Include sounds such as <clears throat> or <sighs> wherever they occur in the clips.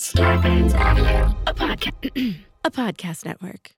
Starburns Audio, a podcast, <clears throat> a podcast network.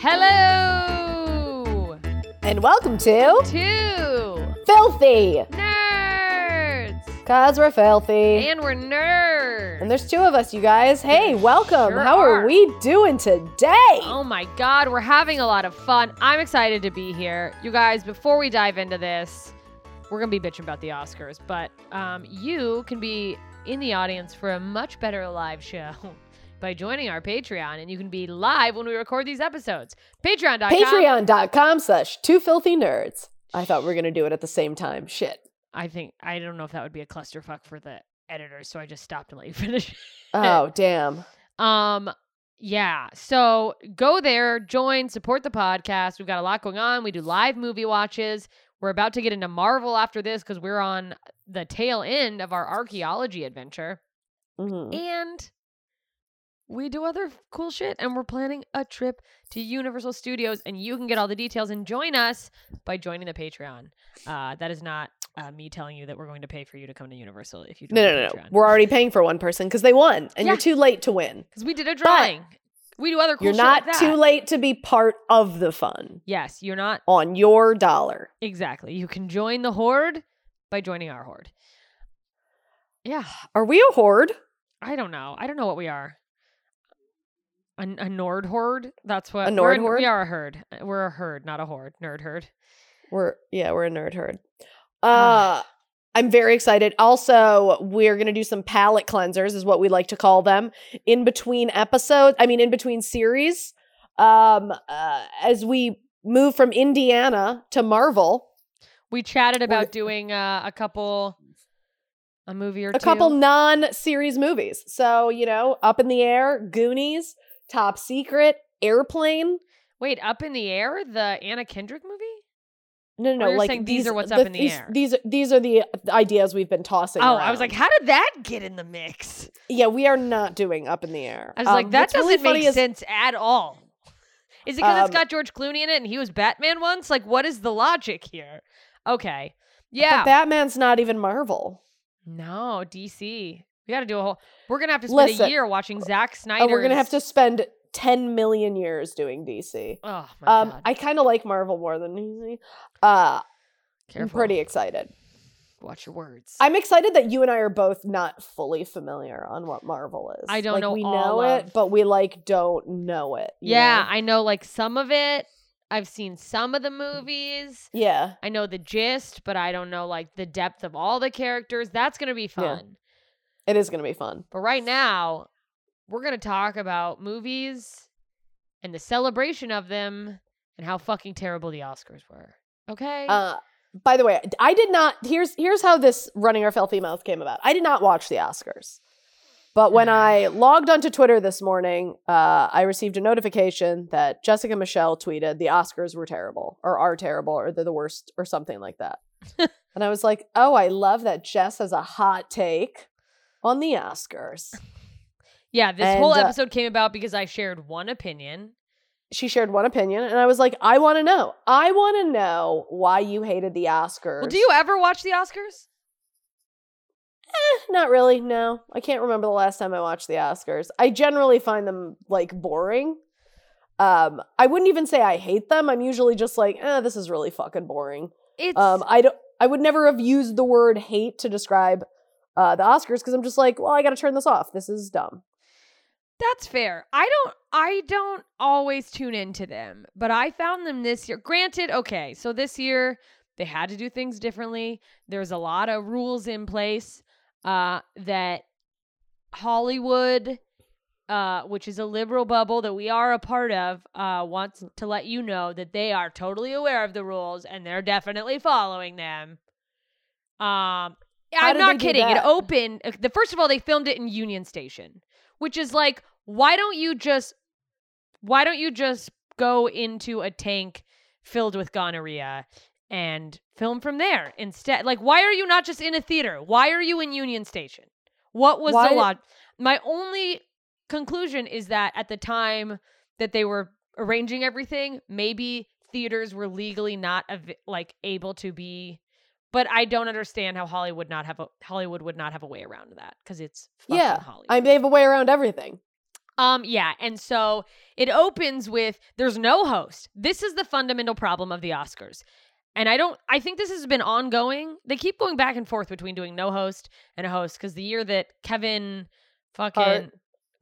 Hello And welcome to Two Filthy, Nerds! cause we're filthy. And we're nerds! And there's two of us, you guys. Hey, welcome. Sure How are. are. we doing today? Oh my god, we're having a lot of fun. I'm excited to be here. You guys, before we dive into this, we're gonna be bitching about the Oscars, but um, you can be in the audience for a much better live show <laughs> by joining our Patreon, and you can be live when we record these episodes. Patreon.com. Patreon.com slash two filthy nerds. I thought we were gonna do it at the same time. Shit. I think I don't know if that would be a clusterfuck for the editors, so I just stopped and let you <laughs> finish. Oh, damn. Um, yeah. So go there, join, support the podcast. We've got a lot going on. We do live movie watches. We're about to get into Marvel after this because we're on the tail end of our archaeology adventure. Mhm. And we do other cool shit. And we're planning a trip to Universal Studios. And you can get all the details and join us by joining the Patreon. Uh, that is not uh, me telling you that we're going to pay for you to come to Universal if you join No, no, no. We're already paying for one person because they won, and Yeah. you're too late to win. Because we did a drawing. We do other cool you're not like too late to be part of the fun Yes, you're not on your dollar. exactly. You can join the horde by joining our horde. Yeah, Are we a horde? I don't know. I don't know what we are. A, a Nord horde. That's what A Nord horde? We are a herd. We're a herd, not a horde. Nerd herd. We're yeah, we're a nerd herd. Uh I'm very excited. Also, we're going to do some palate cleansers is what we like to call them in between episodes, I mean in between series. Um uh, as we move from Indiana to Marvel, We chatted about doing uh, a couple, a movie or a two. couple non-series movies. So, you know, Up in the Air, Goonies, Top Secret, Airplane. Wait, up in the air, the Anna Kendrick movie. No, no, no. like saying these are what's the- up in the these, air. These, these are uh, the ideas we've been tossing. Oh, I was like, how did that get in the mix? Yeah, we are not doing Up in the Air. I was Um, like, that doesn't make is- sense at all. Is it because it's um, got George Clooney in it and he was Batman once? Like, what is the logic here? Okay. But Yeah. Batman's not even Marvel. no, DC. We got to do a whole. We're going to have to spend Listen, a year watching Zack Snyder. Oh, we're gonna have to spend 10 million years doing DC. Oh, my Um, God. I kind of like Marvel more than DC. Uh, I'm pretty excited. Watch your words. I'm excited that you and I are both not fully familiar on what Marvel is. I don't like, know We know it, but we like don't know it. yeah, know? I know like some of it. I've seen some of the movies. yeah. I know the gist, but I don't know like the depth of all the characters. That's going to be Yeah. fun. It is gonna be fun. But right now, we're going to talk about movies and the celebration of them and how fucking terrible the Oscars were. Okay? Uh, by the way, I did not. Here's here's how this running our filthy mouth came about. I did not watch the Oscars, but when I logged onto Twitter this morning, uh, I received a notification that Jessica Michelle tweeted the Oscars were terrible, or are terrible, or they're the worst, or something like that. <laughs> and I was like, oh, I love that Jess has a hot take on the Oscars. Yeah, this whole and, uh, episode came about because I shared one opinion. She shared one opinion, and I was like, I want to know. I want to know why you hated the Oscars. Well, do you ever watch the Oscars? Not really. No, I can't remember the last time I watched the Oscars. I generally find them like boring. Um, I wouldn't even say I hate them. I'm usually just like, eh, this is really fucking boring. It's Um, I don't. I would never have used the word hate to describe uh, the Oscars because I'm just like, well, I got to turn this off. This is dumb. That's fair. I don't I don't always tune into them, but I found them this year. Granted, okay, so this year they had to do things differently. There's a lot of rules in place uh that Hollywood uh which is a liberal bubble that we are a part of uh wants to let you know that they are totally aware of the rules and they're definitely following them. Um I'm not kidding. It opened uh, the first of all they filmed it in Union Station, which is like why don't you just why don't you just go into a tank filled with gonorrhea and film from there instead like why are you not just in a theater why are you in union station what was Why the lot my only conclusion is that at the time that they were arranging everything maybe theaters were legally not av- like able to be but I don't understand how Hollywood not have a Hollywood would not have a way around that because it's Yeah, Hollywood. I they have a way around everything. Um, yeah, and so it opens with there's no host. This is the fundamental problem of the Oscars. And I don't I think this has been ongoing. They keep going back and forth between doing no host and a host because the year that Kevin fucking Hart.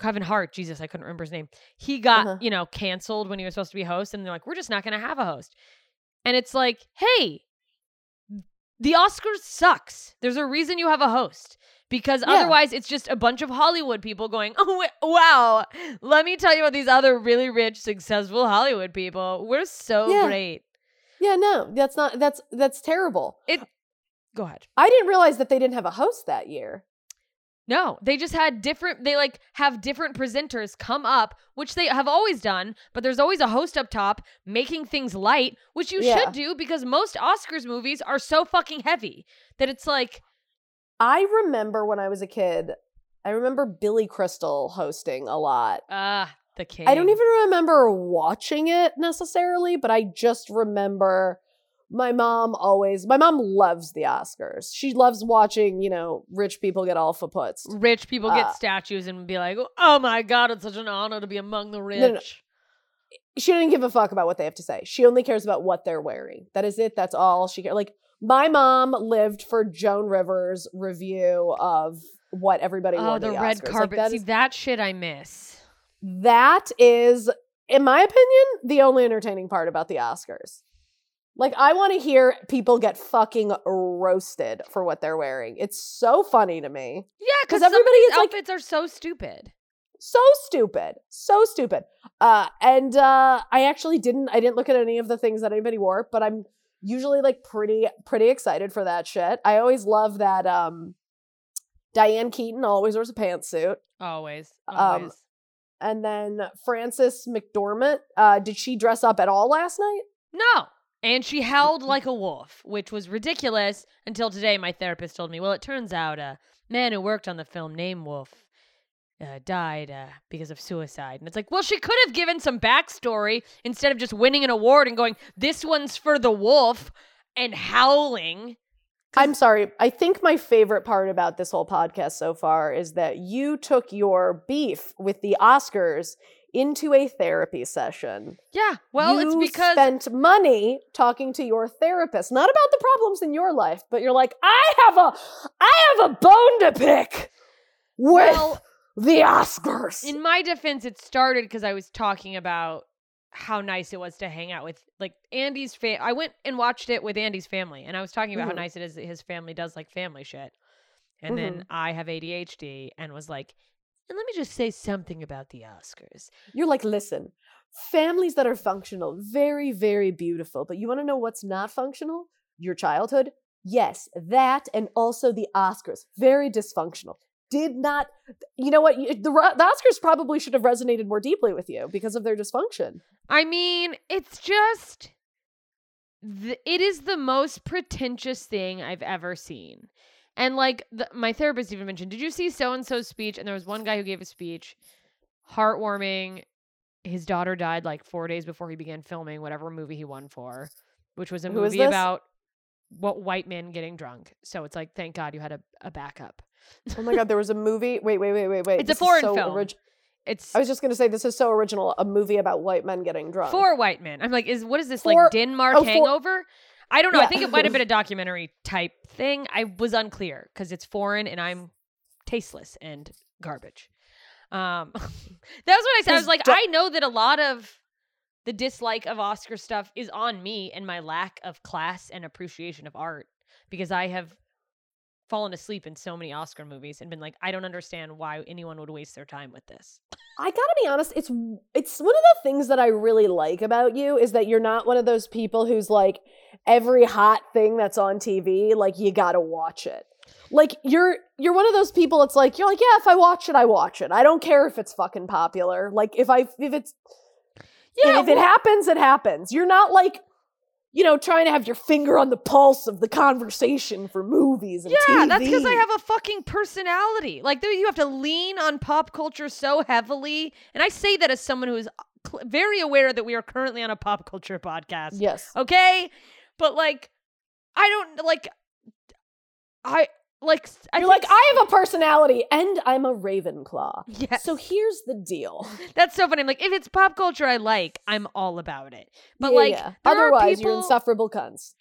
Kevin Hart, Jesus, I couldn't remember his name. He got, Uh-huh. you know, canceled when he was supposed to be host, and they're like, we're just not gonna have a host. And it's like, hey, the Oscars sucks. There's a reason you have a host. Because Yeah. otherwise, it's just a bunch of Hollywood people going, "Oh wow, let me tell you about these other really rich, successful Hollywood people. We're so Yeah. great." Yeah, no, that's not that's that's terrible. It Go ahead. I didn't realize that they didn't have a host that year. No, they just had different. They like have different presenters come up, which they have always done. But there's always a host up top making things light, which you Yeah. should do because most Oscars movies are so fucking heavy that it's like, I remember when I was a kid, I remember Billy Crystal hosting a lot. ah, the king. I don't even remember watching it necessarily, but I just remember my mom always my mom loves the Oscars. She loves watching, you know, rich people get alpha puts. rich people get Uh, statues and be like, "Oh my god, it's such an honor to be among the rich." no, no. She didn't give a fuck about what they have to say. She only cares about what they're wearing. That is it. That's all she cares. Like my mom lived for Joan Rivers' review of what everybody Oh, wore. the the red Oscars. Like, carpet. that See, is- that shit I miss. that is, in my opinion, the only entertaining part about the Oscars. Like, I want to hear people get fucking roasted for what they're wearing. It's so funny to me. Yeah, because everybody's everybody is like- outfits are so stupid. So stupid. So stupid. Uh, and uh, I actually didn't, I didn't look at any of the things that anybody wore, but I'm usually like pretty, pretty excited for that shit. I always love that um, Diane Keaton always wears a pantsuit. Always, Um, always. And then Frances McDormand, uh, did she dress up at all last night? No. And she howled like a wolf, which was ridiculous until today. My therapist told me, well, it turns out a man who worked on the film named Wolf uh, died uh, because of suicide. And it's like, well, she could have given some backstory instead of just winning an award and going, this one's for the wolf and howling. I'm sorry. I think my favorite part about this whole podcast so far is that you took your beef with the Oscars into a therapy session. Yeah. Well, it's You because. spent money talking to your therapist, not about the problems in your life, but you're like, I have a, I have a bone to pick with well, the Oscars. in my defense, it started because I was talking about how nice it was to hang out with like Andy's fa- I went and watched it with Andy's family, and I was talking about Mhm. how nice it is that his family does like family shit. And then I have ADHD and was like, and let me just say something about the Oscars. You're like, listen, families that are functional, very, very beautiful. But you want to know what's not functional? Your childhood? Yes, that and also the Oscars. Very dysfunctional. Did not, you know what? The, the Oscars probably should have resonated more deeply with you because of their dysfunction. I mean, it's just th- it is the most pretentious thing I've ever seen. And like the, my therapist even mentioned, did you see so and so's speech? And there was one guy who gave a speech, heartwarming. His daughter died like four days before he began filming whatever movie he won for, which was a Who movie about what white men getting drunk. So it's like, thank God you had a, a backup. Oh my God, there was a movie. Wait, wait, wait, wait, wait. It's a This is foreign so film. orig- It's I was just going to say, this is so original. A movie about white men getting drunk. for white men. I'm like, is what is this For- like Denmark oh, for- hangover? I don't know. I think it might have been a documentary type thing. I was unclear because it's foreign and I'm tasteless and garbage. Um, <laughs> that was what I said. I was like, I know that a lot of the dislike of Oscar stuff is on me and my lack of class and appreciation of art because I have fallen asleep in so many Oscar movies and been like, I don't understand why anyone would waste their time with this. I gotta be honest, it's it's one of the things that I really like about you is that you're not one of those people who's like every hot thing that's on TV, like you gotta watch it. Like you're you're one of those people. It's like you're like, yeah, if I watch it, I watch it. I don't care if it's fucking popular. Like if I if it's Yeah, if it happens, it happens. You're not like you know trying to have your finger on the pulse of the conversation for movies and Yeah, that's because I have a fucking personality. Like, you have to lean on pop culture so heavily, and I say that as someone who is cl- very aware that we are currently on a pop culture podcast. yes. Okay, but like, I don't like I like. I You're like, I have a personality and I'm a Ravenclaw. Yes. So here's the deal. <laughs> That's so funny. I'm like, if it's pop culture I like, I'm all about it. But Yeah, like, yeah. otherwise, you're insufferable cunts.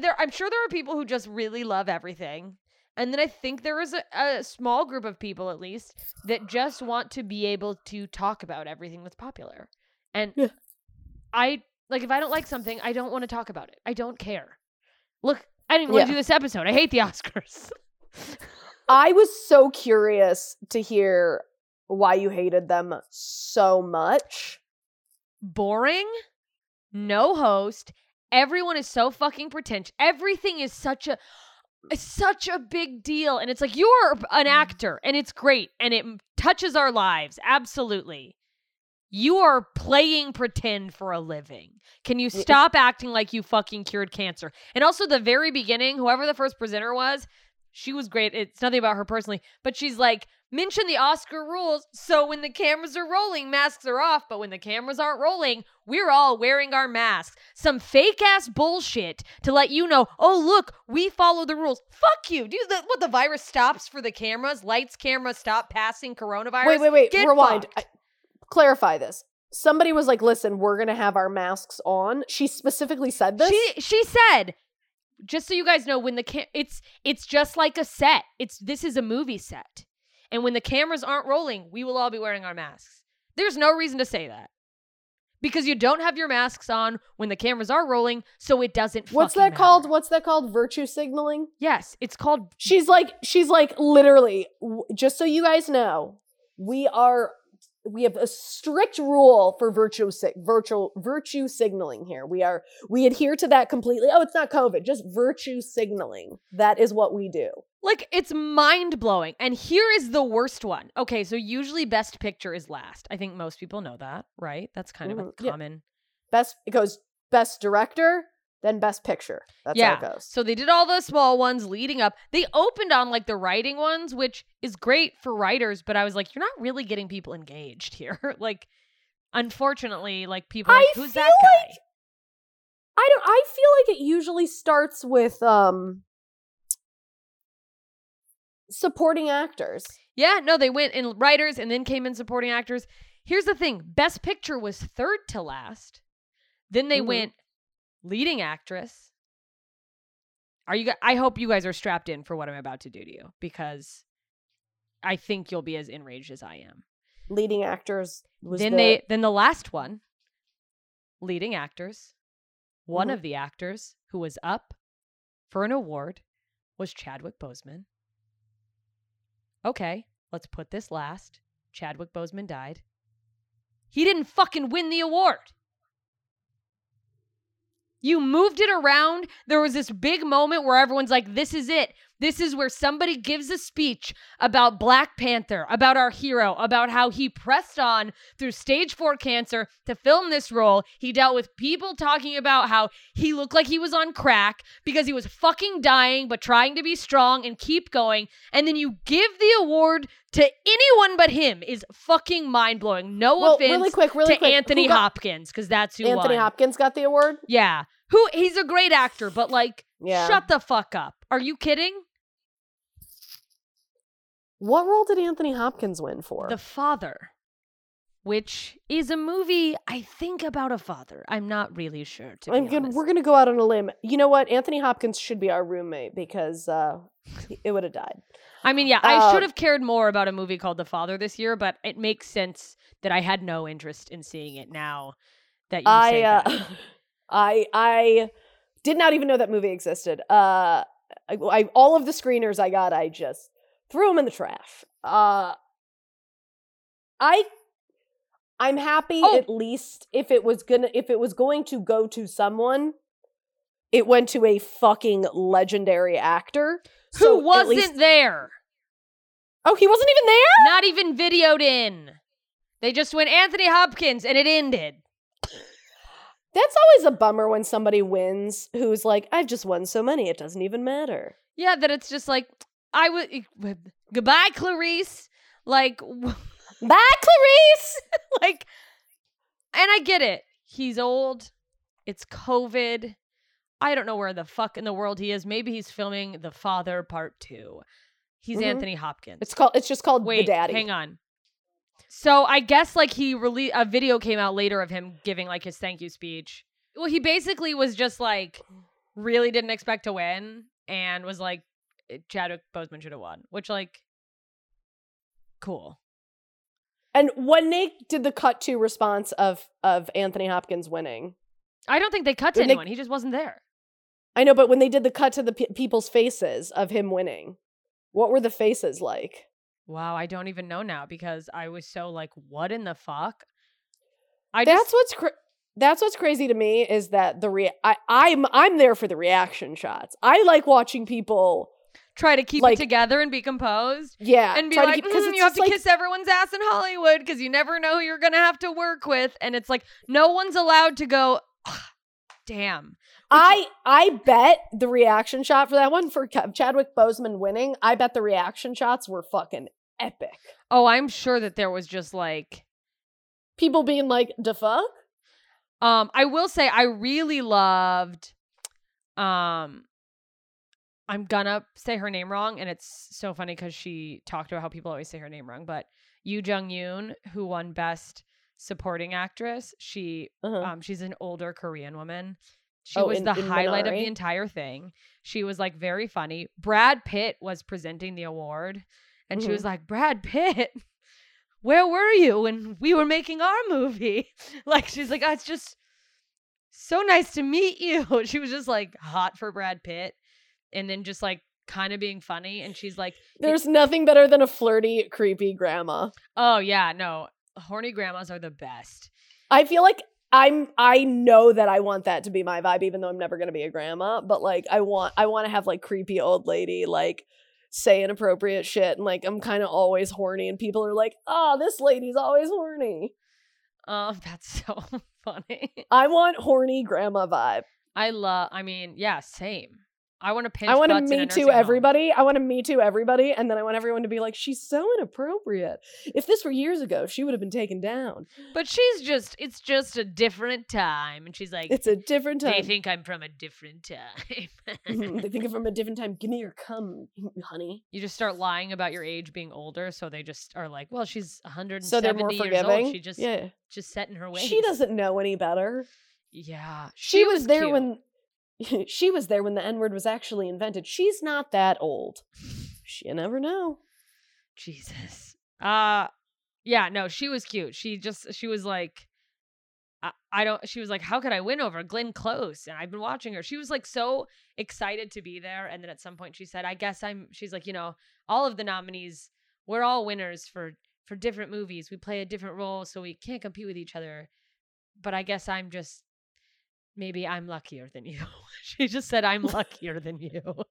there I'm sure there are people who just really love everything. And then I think there is a, a small group of people at least that just want to be able to talk about everything that's popular. And Yeah. I like if I don't like something, I don't want to talk about it. I don't care. Look, I didn't even want to do this episode. I hate the <laughs> Oscars. I was so curious to hear why you hated them so much. Boring, no host. Everyone is so fucking pretentious. Everything is such a it's such a big deal and it's like you're an mm. actor and it's great and it touches our lives absolutely you are playing pretend for a living can you stop acting like you fucking cured cancer and also the very beginning whoever the first presenter was she was great it's nothing about her personally but she's like mention the oscar rules so when the cameras are rolling masks are off but when the cameras aren't rolling we're all wearing our masks some fake ass bullshit to let you know oh look we follow the rules fuck you do the what the virus stops for the cameras lights cameras stop passing coronavirus Wait, wait, wait. Get Rewind. I- clarify this. Somebody was like, listen, we're going to have our masks on. She specifically said this. She she said, just so you guys know, when the ca- it's it's just like a set. It's this is a movie set, and when the cameras aren't rolling, we will all be wearing our masks. There's no reason to say that because you don't have your masks on when the cameras are rolling, so it doesn't. What's that called? What's that called? Virtue signaling? Yes, it's called. She's like, she's like, literally, w- just so you guys know, we are, we have a strict rule for virtue, virtual, virtue signaling here. We are, we adhere to that completely. Oh, it's not COVID, just virtue signaling. That is what we do. Like it's mind blowing. And here is the worst one. Okay, so usually best picture is last. I think most people know that, right? That's kind of Mhm, a yeah. common. Best, it goes best director, then best picture. That's Yeah. how it goes. So they did all the small ones leading up. They opened on like the writing ones, which is great for writers, but I was like, you're not really getting people engaged here. <laughs> like, unfortunately, like people like, who's that feel guy? I don't, I feel like it usually starts with, um, supporting actors. Yeah, no, they went in writers and then came in supporting actors. Here's the thing Best Picture was third to last. Then they Mhm. went leading actress. Are you I hope you guys are strapped in for what I'm about to do to you because I think you'll be as enraged as I am. Leading actors was then the- they then the last one leading actors one Mhm. of the actors who was up for an award was chadwick boseman okay let's put this last chadwick boseman died he didn't fucking win the award you moved it around. There was this big moment where everyone's like, this is it. This is where somebody gives a speech about Black Panther, about our hero, about how he pressed on through stage four cancer to film this role. He dealt with people talking about how he looked like he was on crack because he was fucking dying, but trying to be strong and keep going. And then you give the award to anyone but him is fucking mind blowing. No well, offense really quick, really to quick. Anthony got- Hopkins because that's who Anthony won. Hopkins got the award. Yeah. Who he's a great actor, but like Yeah. shut the fuck up. Are you kidding? What role did Anthony Hopkins win for? The Father, which is a movie I think about a father. I'm not really sure to I'm gonna, we're gonna go out on a limb. You know what? Anthony Hopkins should be our roommate because uh, it would have died. I mean, yeah, I Uh, should have cared more about a movie called The Father this year, but it makes sense that I had no interest in seeing it now that you I say uh, that. <laughs> I I did not even know that movie existed. Uh, I, I all of the screeners I got, I just threw them in the trash. Uh, I I'm happy Oh. at least if it was gonna if it was going to go to someone, it went to a fucking legendary actor Who So, wasn't least- there? Oh, he wasn't even there. Not even videoed in. They just went Anthony Hopkins and it ended. That's always a bummer when somebody wins who's like, I've just won so many, it doesn't even matter. Yeah, that it's just like I would goodbye, Clarice. Like, <laughs> Bye, Clarice. <laughs> like, and I get it. He's old. It's COVID. I don't know where the fuck in the world he is. Maybe he's filming The Father Part 2. He's Mhm. Anthony Hopkins. It's called. It's just called Wait, the daddy. hang on. So I guess like he released a video came out later of him giving like his thank you speech. Well, he basically was just like really didn't expect to win and was like Eh, Chadwick Boseman should have won, which like cool. And when they did the cut to response of of Anthony Hopkins winning, I don't think they cut to When they- anyone. He just wasn't there. I know, but when they did the cut to the pe- people's faces of him winning, what were the faces like? Wow, I don't even know now because I was so like, what in the fuck? I That's just what's cra- that's what's crazy to me is that the rea- I I'm I'm there for the reaction shots. I like watching people. Try to keep like- it together and be composed. Yeah, and be like, 'cause "Mm, you have to like- kiss everyone's ass in Hollywood because you never know who you're gonna have to work with, and it's like no one's allowed to go. "Ah, Damn, I I bet the reaction shot for that one for Chadwick Boseman winning. I bet the reaction shots were fucking epic. oh, I'm sure that there was just like, People being like, "The fuck." um, I will say I really loved, um, I'm gonna say her name wrong, and it's so funny because she talked about how people always say her name wrong, but Yu Jung Yoon, who won Best Supporting Actress, she Uh-huh. Um, she's an older Korean woman. She Oh, was in- the in highlight of the entire thing. She was like very funny. Brad Pitt was presenting the award, and she Mhm. was like, "Brad Pitt, <laughs> where were you when we were making our movie?" <laughs> Like she's like, oh, "It's just so nice to meet you." <laughs> She was just like hot for Brad Pitt, and then just like kind of being funny. And she's like, There's nothing better than a flirty, creepy grandma. "Oh yeah, no, horny grandmas are the best." I feel like I'm I know that I want that to be my vibe even though I'm never going to be a grandma, but like I want I want to have like creepy old lady like say inappropriate shit and like I'm kind of always horny and people are like, "Oh, this lady's always horny." Oh, <laughs> that's so <laughs> funny. I want horny grandma vibe. I love. I mean, yeah, same. I want to pinch. I want to me too home. everybody. I want to me too everybody and then I want everyone to be like, "She's so inappropriate." If this were years ago, she would have been taken down. But she's just. It's just a different time, and she's like, It's a different time." they think I'm from a different time. Mhm, they think I'm from a <laughs> different time. Give me your cum, honey. you just start lying about your age being older, so they just are like, well, she's 170 So they're more years forgiving. old. She just yeah. just set in her ways. She doesn't know any better. Yeah, She, was, there cute. when <laughs> she was there when the N word was actually invented. She's not that old. You never know. Jesus. Uh yeah, no, she was cute. She just she was like I, I don't she was like, How could I win over Glenn Close? And I've been watching her. She was like so excited to be there. And then at some point she said, I guess I'm she's like, you know, all of the nominees, we're all winners for for different movies. We play a different role, so we can't compete with each other. But I guess I'm just maybe I'm luckier than you. <laughs> she just said I'm <laughs> luckier than you. and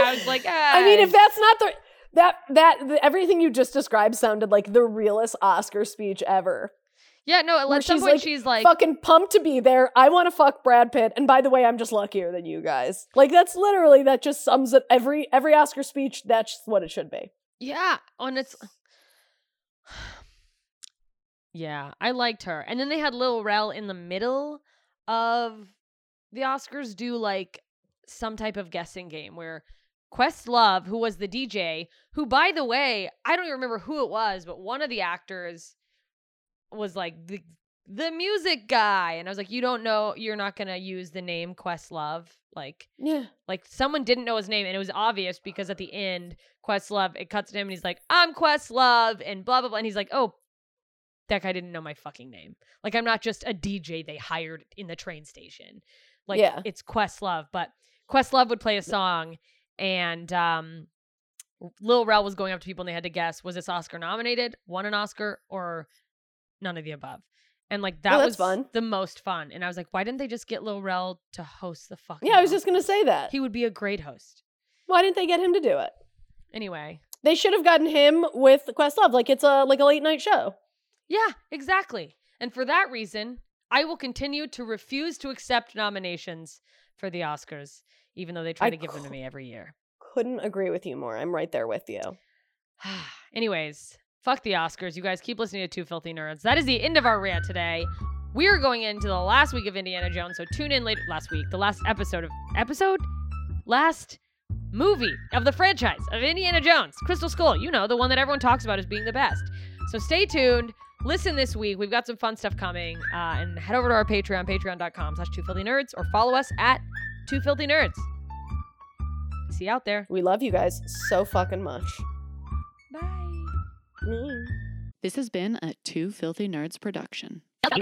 I was like, I mean, "Ah, if that's not the that that the, everything you just described sounded like the realest Oscar speech ever. Yeah, no, Where at some she's point like, she's like, Fucking pumped to be there. I want to fuck Brad Pitt. And by the way, I'm just luckier than you guys. Like that's literally that just sums it every every Oscar speech. That's what it should be. yeah, and it's Yeah, I liked her. And then they had Lil Rel in the middle of the Oscars do like some type of guessing game where Questlove, who was the DJ, who by the way, I don't even remember who it was, but one of the actors was like the the music guy and I was like you don't know you're not going to use the name Questlove like Yeah. like someone didn't know his name and it was obvious because at the end questlove it cuts to him and he's like i'm questlove and blah blah blah and he's like oh that guy didn't know my fucking name like i'm not just a dj they hired in the train station like Yeah. it's questlove but questlove would play a song and um lil rel was going up to people and they had to guess was this oscar nominated won an oscar or none of the above and like that Oh, was fun. the most fun and i was like why didn't they just get lil rel to host the fucking Yeah, I was just gonna say that. He would be a great host. Why didn't they get him to do it? Anyway, They should have gotten him with Questlove. Like it's a like a late night show. Yeah, exactly. And for that reason, I will continue to refuse to accept nominations for the Oscars, even though they try I to give them to me every year. Couldn't agree with you more. I'm right there with you. <sighs> Anyways, fuck the Oscars. You guys keep listening to Two Filthy Nerds. That is the end of our rant today. We're going into the last week of Indiana Jones, so tune in later. Last week, the last episode of episode, last movie of the franchise of Indiana Jones, Crystal Skull. You know the one that everyone talks about as being the best. So stay tuned. Listen this week. We've got some fun stuff coming. Uh, and head over to our Patreon, patreon.com slash two filthy nerds, or follow us at two filthy nerds. See you out there. We love you guys so fucking much. Bye. Mm. This has been a Two Filthy Nerds production. <laughs>